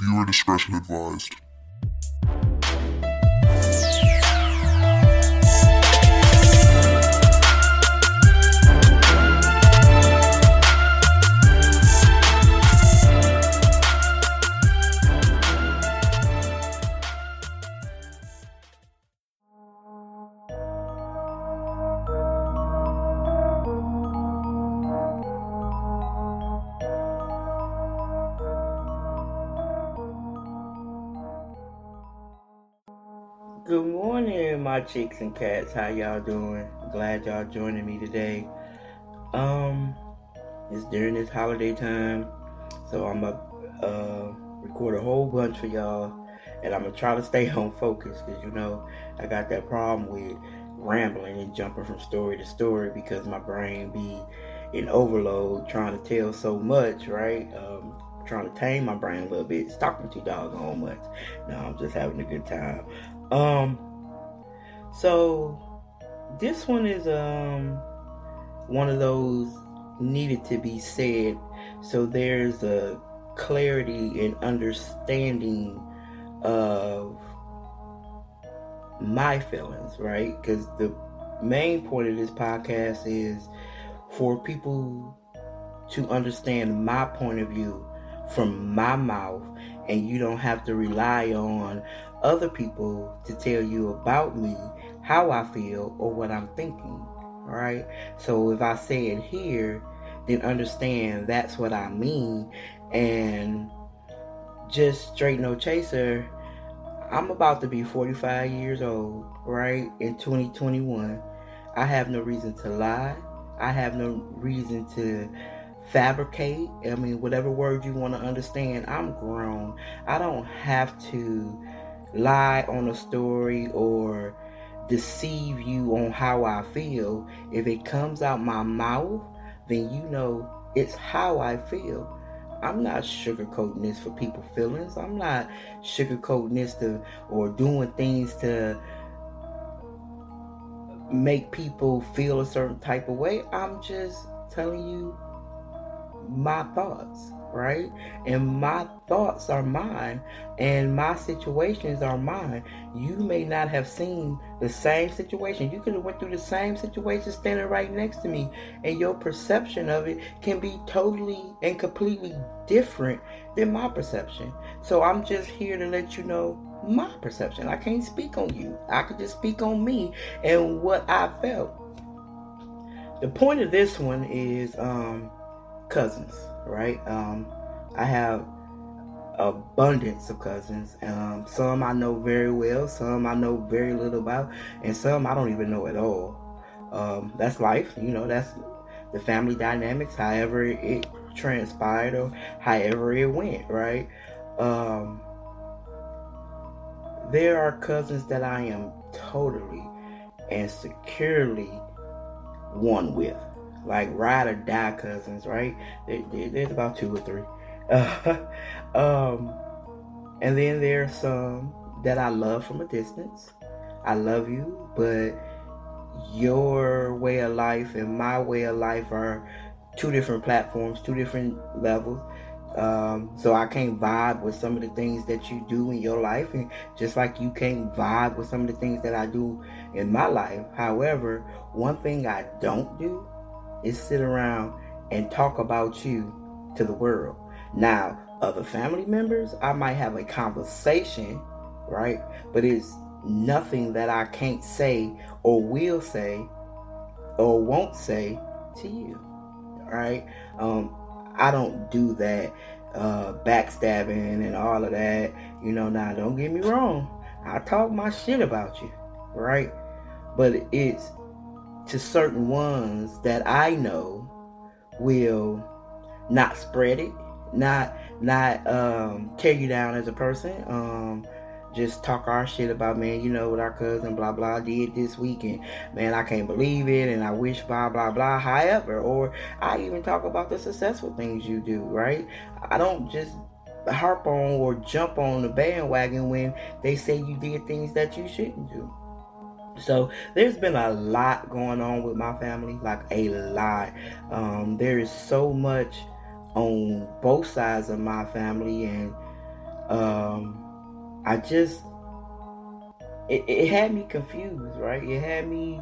Viewer discretion advised. My chicks and cats. How y'all doing? Glad y'all joining me today. Um, it's during this holiday time, so I'm gonna uh, record a whole bunch for y'all, and I'm gonna try to stay on focus because you know I got that problem with rambling and jumping from story to story because my brain be in overload trying to tell so much, right? Um, trying to tame my brain a little bit. It's talking too doggone much. No, I'm just having a good time. Um, so this one is um one of those needed to be said. So there's a clarity and understanding of my feelings, right? Because the main point of this podcast is for people to understand my point of view from my mouth, and you don't have to rely on other people to tell you about me, how I feel, or what I'm thinking. Right? So if I say it here, then understand that's what I mean. And just straight no chaser, I'm about to be 45 years old, right? In 2021. I have no reason to lie. I have no reason to fabricate. I mean, whatever word you want to understand, I'm grown. I don't have to lie on a story or deceive you on how I feel. If it comes out my mouth, then you know it's how I feel. I'm not sugarcoating this for people's feelings. I'm not sugarcoating this to or doing things to make people feel a certain type of way. I'm just telling you my thoughts right? And my thoughts are mine, and my situations are mine. You may not have seen the same situation. You could have went through the same situation standing right next to me, and your perception of it can be totally and completely different than my perception. So I'm just here to let you know my perception. I can't speak on you. I can just speak on me and what I felt. The point of this one is um cousins, right? Um, I have abundance of cousins. Um, some I know very well, some I know very little about, and some I don't even know at all. Um, that's life, you know. That's the family dynamics. However it transpired or however it went, right? Um, there are cousins that I am totally and securely one with like ride or die cousins, right? there's about two or three. Um, and then there's some that I love from a distance. I love you, but your way of life and my way of life are two different platforms, two different levels. Um, so I can't vibe with some of the things that you do in your life, and just like you can't vibe with some of the things that I do in my life. However, one thing I don't do is sit around and talk about you to the world. Now, other family members, I might have a conversation, right? But it's nothing that I can't say or will say or won't say to you, right? Um, I don't do that uh, backstabbing and all of that. You know, now don't get me wrong. I talk my shit about you, right? But it's to certain ones that I know will not spread it, not not um, tear you down as a person. Um, just talk our shit about man, you know what our cousin blah blah did this weekend. Man, I can't believe it, and I wish blah blah blah. However, or I even talk about the successful things you do. Right? I don't just harp on or jump on the bandwagon when they say you did things that you shouldn't do. So there's been a lot going on with my family, like a lot. Um, there is so much on both sides of my family, and Um, I just it, it had me confused, right? It had me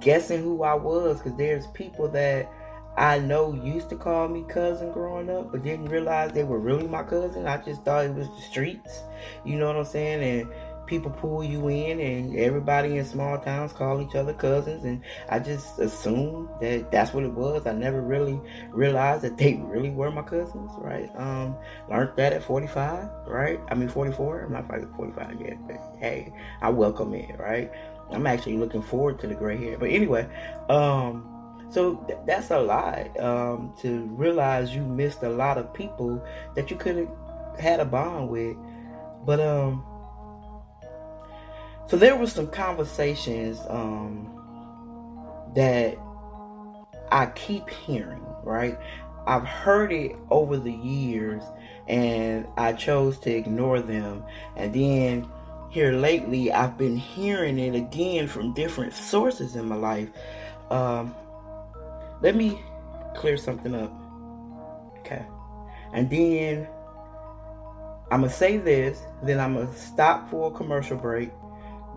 guessing who I was because there's people that I know used to call me cousin growing up, but didn't realize they were really my cousin. I just thought it was the streets. You know what I'm saying? And people pull you in, and everybody in small towns call each other cousins. And I just assumed that that's what it was. I never really realized that they really were my cousins, right? Um, learned that at 45, right? I mean 44. I'm not 45 yet, but hey, I welcome it, right? I'm actually looking forward to the gray hair. But anyway, um so th- that's a lot um, to realize you missed a lot of people that you could have had a bond with. But um, so there were some conversations um, that I keep hearing. Right, I've heard it over the years, and I chose to ignore them. And then here lately, I've been hearing it again from different sources in my life. Um, let me clear something up. Okay. And then I'm going to say this, then I'm going to stop for a commercial break.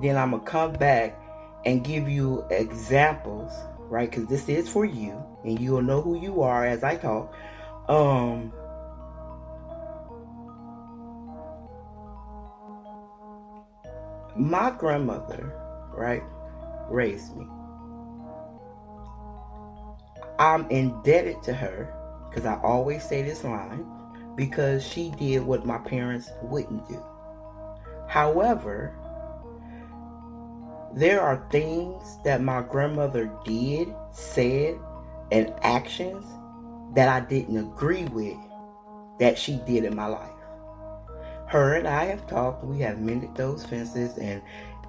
Then I'm going to come back and give you examples, right? Because this is for you, and you'll know who you are as I talk. Um, my grandmother, right, raised me. I'm indebted to her because I always say this line because she did what my parents wouldn't do. However, there are things that my grandmother did, said, and actions that I didn't agree with that she did in my life. Her and I have talked, we have mended those fences, and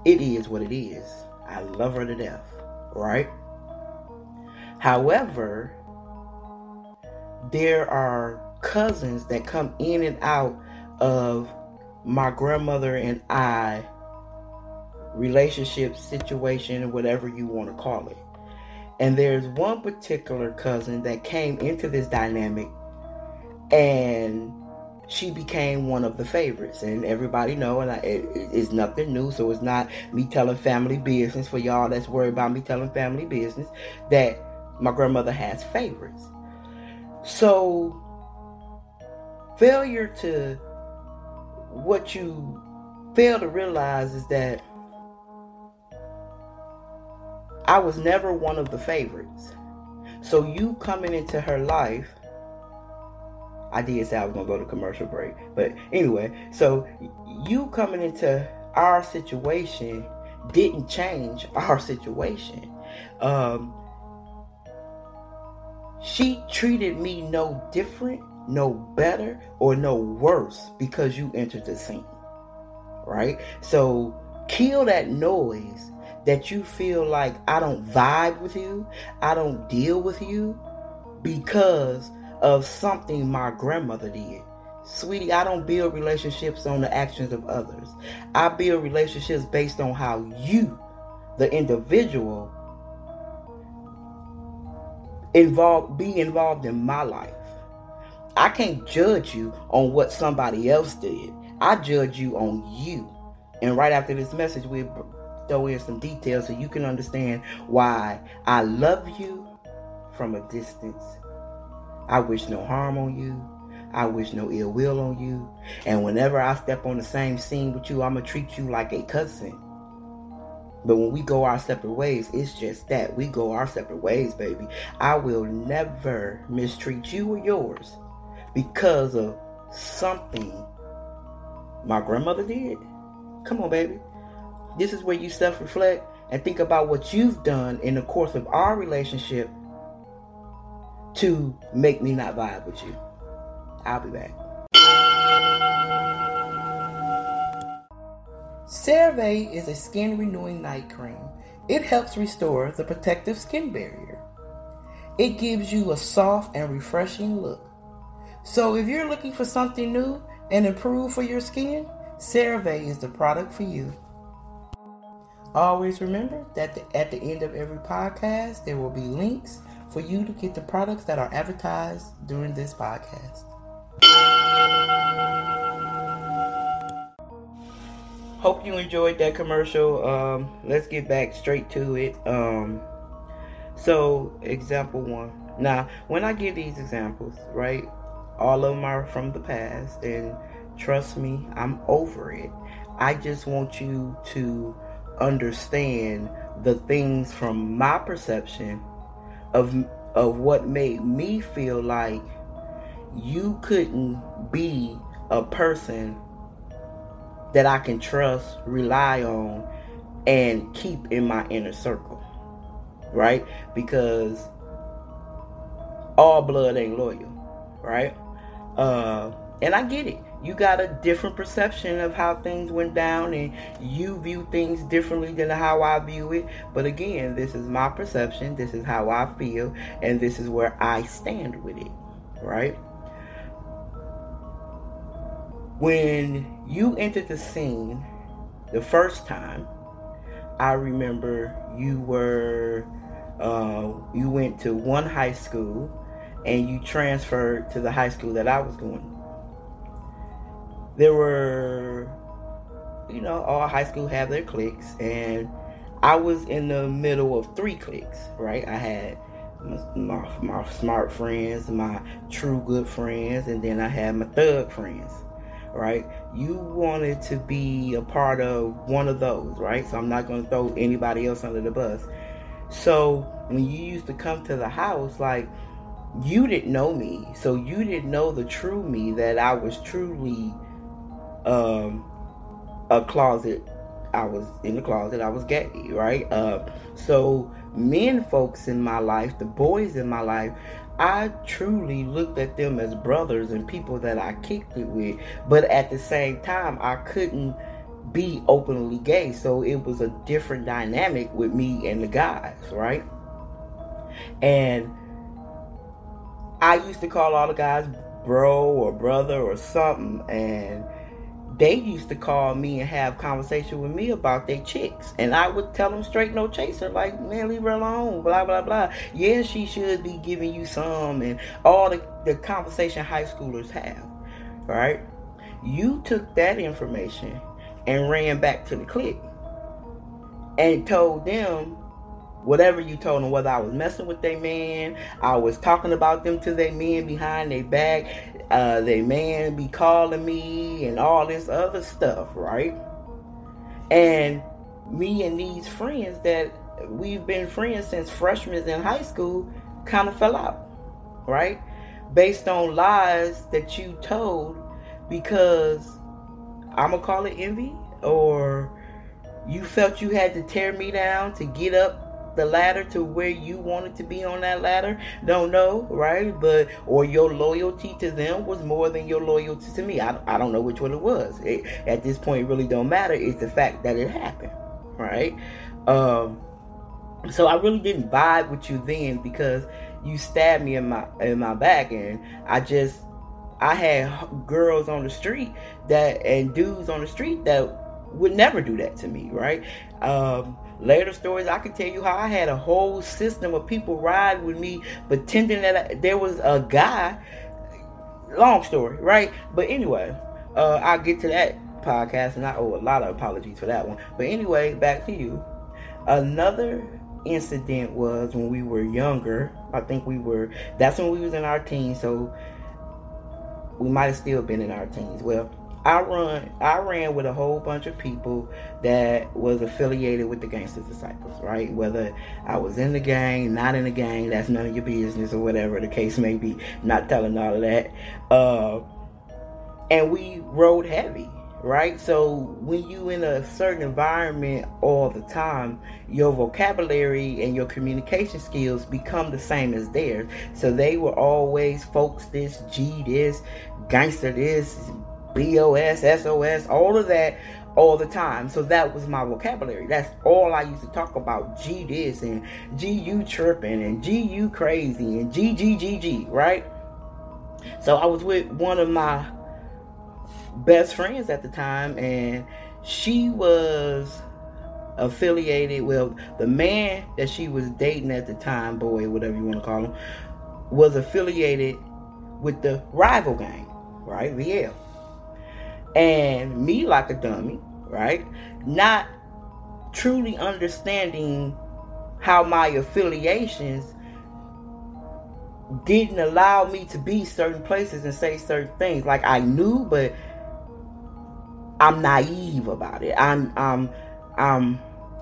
it is what it is. I love her to death, right? However, there are cousins that come in and out of my grandmother and I relationship situation, whatever you want to call it. And there's one particular cousin that came into this dynamic and she became one of the favorites and everybody know and I, it, it's nothing new so it's not me telling family business for y'all that's worried about me telling family business that my grandmother has favorites. So, failure to what you fail to realize is that I was never one of the favorites. So, you coming into her life, I did say I was to go to commercial break. But anyway, so you coming into our situation didn't change our situation. Um, she treated me no different, no better, or no worse because you entered the scene. Right? So kill that noise that you feel like I don't vibe with you, I don't deal with you because of something my grandmother did. Sweetie, I don't build relationships on the actions of others. I build relationships based on how you, the individual, involved be involved in my life. I can't judge you on what somebody else did. I judge you on you. And right after this message, we'll throw in some details so you can understand why I love you from a distance. I wish no harm on you. I wish no ill will on you. And whenever I step on the same scene with you, I'm going to treat you like a cousin. But when we go our separate ways, it's just that. We go our separate ways, baby. I will never mistreat you or yours because of something my grandmother did. Come on, baby. This is where you self reflect and think about what you've done in the course of our relationship to make me not vibe with you. I'll be back. CeraVe is a skin renewing night cream. It helps restore the protective skin barrier. It gives you a soft and refreshing look. So if you're looking for something new and improved for your skin, CeraVe is the product for you. Always remember that the, at the end of every podcast, there will be links for you to get the products that are advertised during this podcast. hope you enjoyed that commercial. Um, let's get back straight to it. Um, so, example one. Now, when I give these examples, right, all of them are from the past, and trust me, I'm over it. I just want you to understand the things from my perception of of what made me feel like you couldn't be a person that I can trust, rely on, and keep in my inner circle. Right? Because all blood ain't loyal. Right? Uh, and I get it. You got a different perception of how things went down, and you view things differently than how I view it. But again, this is my perception, this is how I feel, and this is where I stand with it. Right? When you entered the scene the first time, I remember you were uh, you went to one high school and you transferred to the high school that I was going. There were, you know, all high school have their cliques, and I was in the middle of three cliques, right? I had my, my, smart friends, my true good friends, and then I had my thug friends right? You wanted to be a part of one of those, right? So I'm not going to throw anybody else under the bus. So when you used to come to the house, like you didn't know me, so you didn't know the true me that I was truly um, a closet. I was in the closet. I was gay, right? Uh, so men, folks in my life, the boys in my life, I truly looked at them as brothers and people that I kicked it with, but at the same time, I couldn't be openly gay, so it was a different dynamic with me and the guys, right? And I used to call all the guys bro or brother or something, and they used to call me and have conversation with me about their chicks. And I would tell them straight no chaser, like, man, leave her alone, blah, blah, blah. Yeah, she should be giving you some and all the, the conversation high schoolers have. Right? You took that information and ran back to the clique and told them whatever you told them, whether I was messing with their man, I was talking about them to their men behind their back, uh, their man be calling me and all this other stuff, right? And me and these friends that we've been friends since freshmen in high school kind of fell out, right? Based on lies that you told because I'm gonna call it envy or you felt you had to tear me down to get up the ladder to where you wanted to be on that ladder? Don't know right? But or your loyalty to them was more than your loyalty to me. I, I don't know which one it was. It, at this point really don't matter. It's the fact that it happened right? Um so i really didn't vibe with you then because you stabbed me in my in my back and i just i had girls on the street that and dudes on the street that would never do that to me right? Um later stories i can tell you how i had a whole system of people ride with me pretending that I, there was a guy. Long story right? But anyway uh, i'll get to that podcast and i owe a lot of apologies for that one. But anyway back to you. Another incident was when we were younger. I think we were that's when we was in our teens so we might have still been in our teens. Well I run I ran with a whole bunch of people that was affiliated with the Gangster Disciples, right? Whether I was in the gang, not in the gang, that's none of your business or whatever the case may be. Not telling all of that. Uh, and we rode heavy, right? So when you in a certain environment all the time, your vocabulary and your communication skills become the same as theirs. So they were always folks this, G this, gangster this, BOS, SOS, all of that all the time. So that was my vocabulary. That's all I used to talk about. G this and G you tripping and G you crazy and G G G G, right? So I was with one of my best friends at the time and she was affiliated well the man that she was dating at the time boy whatever you want to call him was affiliated with the rival gang right vl and me, like a dummy, right? Not truly understanding how my affiliations didn't allow me to be certain places and say certain things. Like I knew, but I'm naive about it. I'm um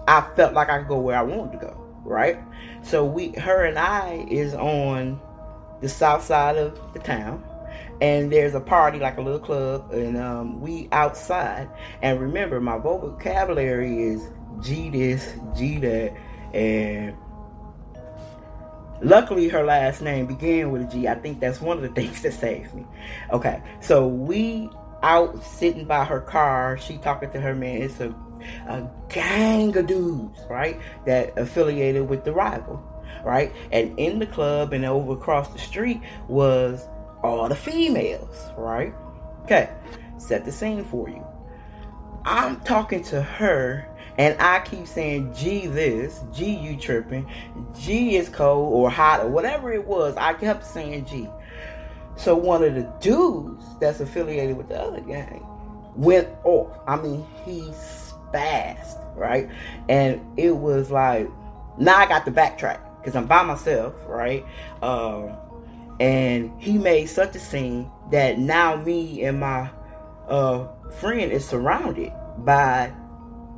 I felt like I could go where I wanted to go, right? So we her and I is on the south side of the town and there's a party like a little club and um, we outside and remember my vocabulary is G this, G that and Luckily, her last name began with a G. I think that's one of the things that saved me. Okay, so we out sitting by her car. She talking to her man. It's a, a gang of dudes, right? That affiliated with the rival, right? And in the club and over across the street was all the females, right? Okay, set the scene for you. I'm talking to her and I keep saying G this, G you tripping, G is cold or hot or whatever it was. I kept saying G. So one of the dudes that's affiliated with the other gang went off. I mean, he spazzed, right? And it was like, now I got to backtrack because I'm by myself, right? Um, and he made such a scene that now me and my uh, friend is surrounded by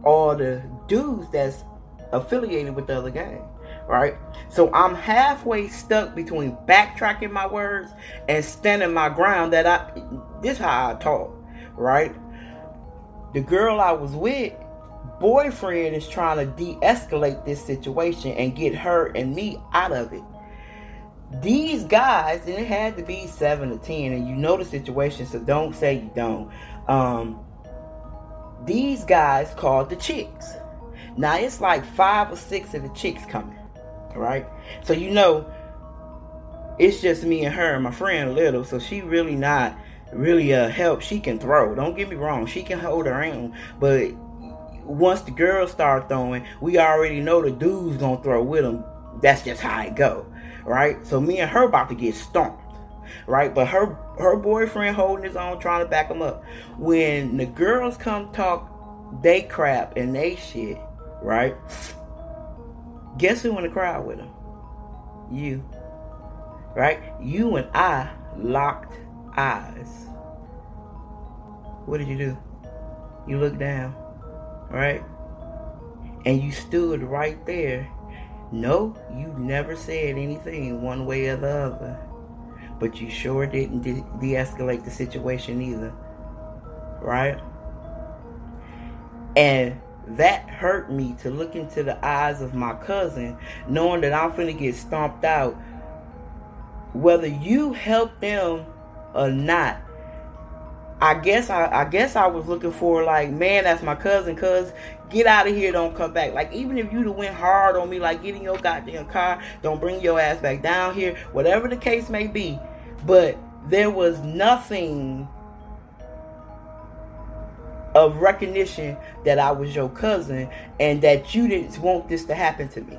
all the dudes that's affiliated with the other gang, right? So I'm halfway stuck between backtracking my words and standing my ground that I this how I talk, right? The girl I was with, boyfriend is trying to de-escalate this situation and get her and me out of it. These guys, and it had to be seven to ten, and you know the situation, so don't say you don't. Um, these guys called the chicks. Now it's like five or six of the chicks coming, right? So you know, it's just me and her, and my friend Little. So she really not really uh help. She can throw. Don't get me wrong, she can hold her own. But once the girls start throwing, we already know the dude's gonna throw with them. That's just how it go, right? So me and her about to get stomped right? But her her boyfriend holding his own, trying to back him up. When the girls come talk they crap and they shit, right? Guess who in the crowd with them? You. Right? You and I locked eyes. What did you do? You looked down, right? And you stood right there. No, you never said anything one way or the other but you sure didn't de- escalate the situation either. Right? And that hurt me to look into the eyes of my cousin, knowing that I'm finna get stomped out. Whether you help them or not, I guess I, I guess I was looking for like, man, that's my cousin, cuz get out of here, don't come back. Like even if you'd have went hard on me, like get in your goddamn car, don't bring your ass back down here, whatever the case may be. But there was nothing of recognition that I was your cousin and that you didn't want this to happen to me.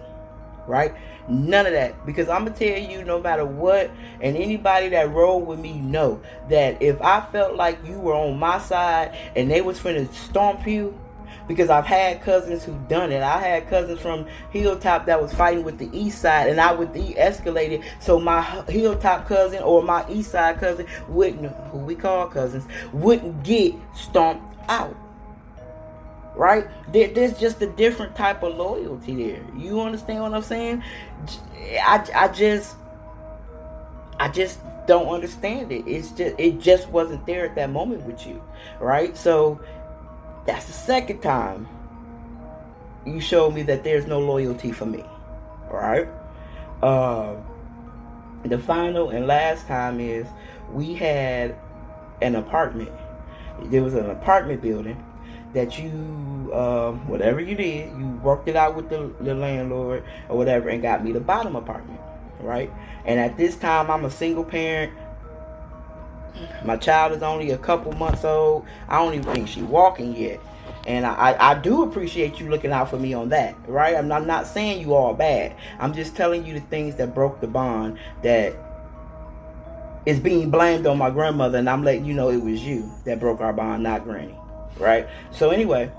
Right? None of that. Because I'm gonna tell you, no matter what, and anybody that rolled with me know that if I felt like you were on my side and they was finna stomp you, because I've had cousins who done it. I had cousins from Hilltop that was fighting with the East Side, and I would de-escalate it so my Hilltop cousin or my East Side cousin wouldn't, who we call cousins, wouldn't get stomped out. Right? there's just a different type of loyalty there. You understand what I'm saying? I, I just, I just don't understand it. It's just, it just wasn't there at that moment with you, right? So that's the second time you showed me that there's no loyalty for me. Right? Uh, the final and last time is we had an apartment. There was an apartment building that you, um, whatever you did, you worked it out with the, the landlord or whatever and got me the bottom apartment. Right? And at this time, I'm a single parent. My child is only a couple months old. I don't even think she's walking yet. And I, I do appreciate you looking out for me on that, right? I'm not, I'm not saying you all bad. I'm just telling you the things that broke the bond that is being blamed on my grandmother, and I'm letting you know it was you that broke our bond, not Granny. Right? So anyway,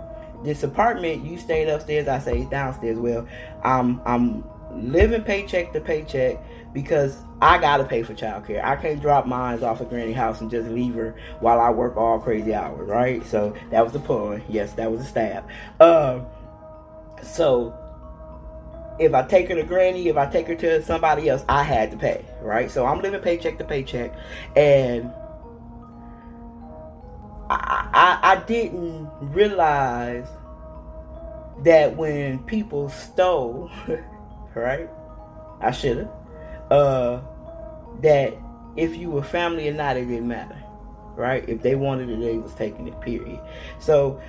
this apartment you stayed upstairs, I say downstairs. Well, I'm I'm living paycheck to paycheck because I gotta pay for childcare. I can't drop mines off of Granny house and just leave her while I work all crazy hours, right? So that was the pun. Yes, that was a stab. Um, so if I take her to Granny, if I take her to somebody else, I had to pay, right? So I'm living paycheck to paycheck, and I, I, I didn't realize that when people stole, right? I should have. Uh, that if you were family or not, it didn't matter, right? If they wanted it, they was taking it. Period. So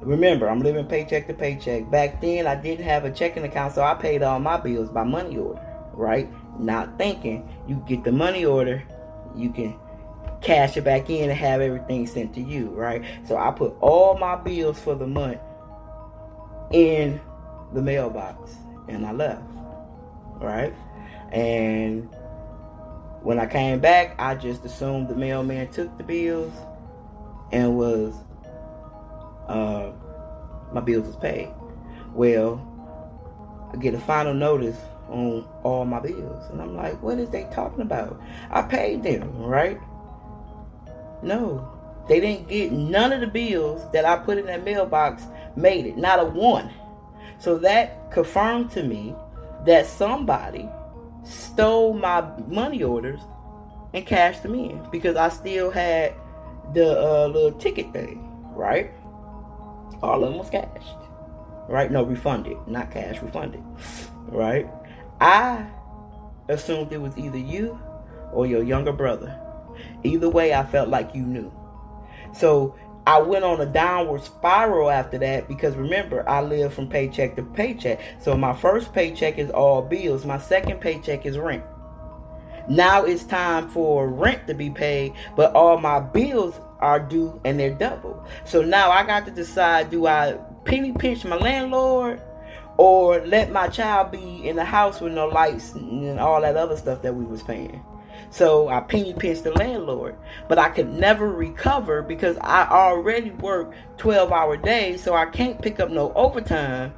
remember, I'm living paycheck to paycheck. Back then, I didn't have a checking account, so I paid all my bills by money order, right? Not thinking you get the money order, you can cash it back in and have everything sent to you, right? So I put all my bills for the month in the mailbox and I left, right? And when I came back, I just assumed the mailman took the bills and was uh, my bills was paid. Well, I get a final notice on all my bills, and I'm like, what is they talking about? I paid them, right? No, they didn't get none of the bills that I put in that mailbox made it, not a one. So that confirmed to me that somebody stole my money orders and cashed them in because I still had the uh, little ticket thing, right? All of them was cashed, right? No, refunded, not cash, refunded, right? I assumed it was either you or your younger brother Either way, I felt like you knew. So I went on a downward spiral after that because remember, I live from paycheck to paycheck. So my first paycheck is all bills, my second paycheck is rent. Now it's time for rent to be paid, but all my bills are due and they're double. So now I got to decide do I penny pinch my landlord or let my child be in the house with no lights and all that other stuff that we was paying. So I penny pinched the landlord. But I could never recover because I already work 12 hour days, so I can't pick up no overtime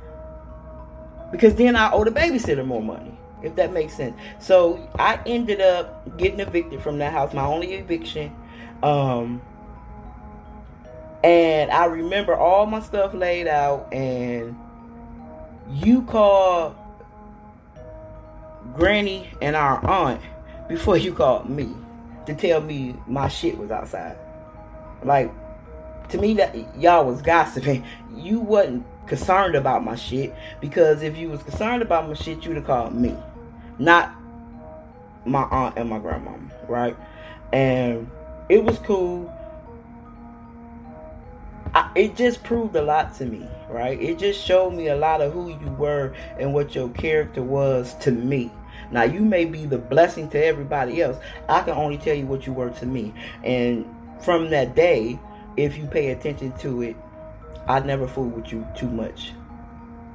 because then I owe the babysitter more money, if that makes sense. So I ended up getting evicted from that house, my only eviction. Um, and I remember all my stuff laid out, and you call Granny and our aunt before you called me to tell me my shit was outside. Like, to me, that y'all was gossiping. You wasn't concerned about my shit because if you was concerned about my shit, you'd have called me, not my aunt and my grandmama, right? And it was cool. I, it just proved a lot to me, right? It just showed me a lot of who you were and what your character was to me. Now you may be the blessing to everybody else. I can only tell you what you were to me. And from that day, if you pay attention to it, I never fool with you too much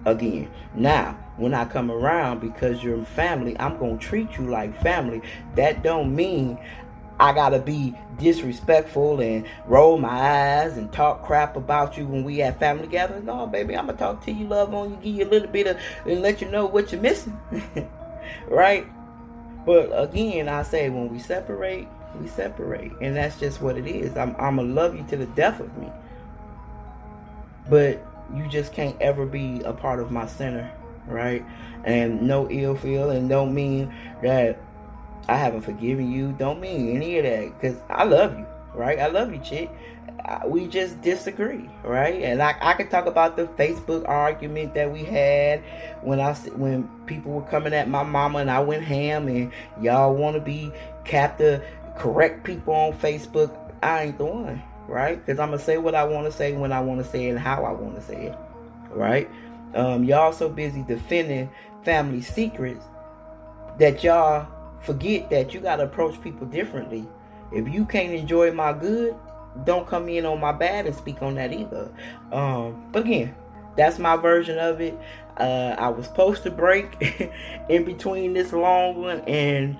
again. Now, when I come around because you're family, I'm going to treat you like family. That don't mean I gotta be disrespectful and roll my eyes and talk crap about you when we have family gatherings. No, baby, I'm gonna talk to you, love on you, give you a little bit of, and let you know what you're missing. right? But again, I say when we separate, we separate, and that's just what it is. I'm I'm gonna love you to the death of me, but you just can't ever be a part of my center, right? And no ill feel, and don't mean that I haven't forgiven you. Don't mean any of that, because I love you, right? I love you, chick we just disagree, right? And like I could talk about the Facebook argument that we had when I when people were coming at my mama and I went ham and y'all want to be captive, correct people on Facebook. I ain't the one, right? Because I'm gonna say what I want to say when I want to say it and how I want to say it, right? Um, y'all so busy defending family secrets that y'all forget that you gotta approach people differently. If you can't enjoy my good, don't come in on my bad and speak on that either. Um, but again, that's my version of it. Uh, I was supposed to break in between this long one, and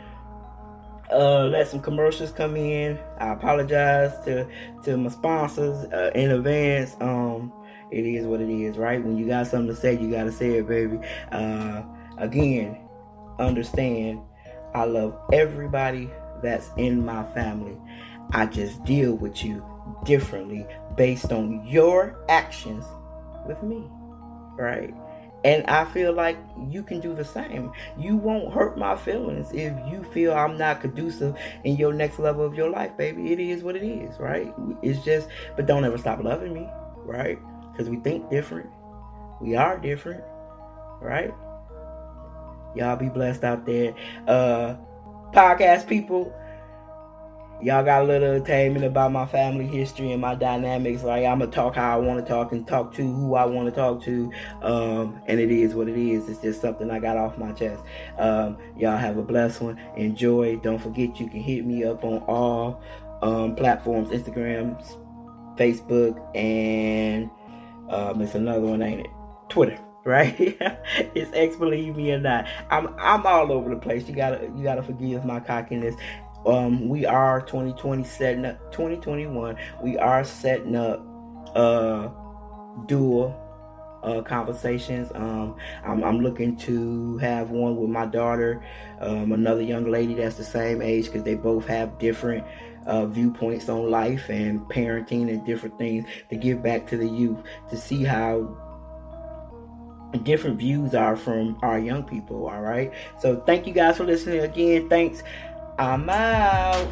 uh, let some commercials come in. I apologize to to my sponsors uh, in advance. Um, it is what it is, right? When you got something to say, you gotta say it, baby. Uh, again, understand, I love everybody that's in my family. I just deal with you differently based on your actions with me, right? And I feel like you can do the same. You won't hurt my feelings if you feel I'm not conducive in your next level of your life, baby. It is what it is, right? It's just, but don't ever stop loving me, right? Because we think different. We are different, right? Y'all be blessed out there. Uh, podcast people, y'all got a little entertainment about my family history and my dynamics. Like I'm gonna talk how I want to talk and talk to who I want to talk to. Um, and it is what it is. It's just something I got off my chest. Um, y'all have a blessed one. Enjoy. Don't forget you can hit me up on all um, platforms: Instagram, Facebook, and um, it's another one, ain't it? Twitter right? it's X believe me or not. I'm I'm all over the place. You gotta you gotta forgive my cockiness um, we are 2020 setting up 2021 we are setting up uh dual uh, conversations. Um, I'm, I'm, looking to have one with my daughter, um, another young lady that's the same age because they both have different uh, viewpoints on life and parenting and different things to give back to the youth to see how different views are from our young people. All right. So thank you guys for listening again. Thanks. I'm out.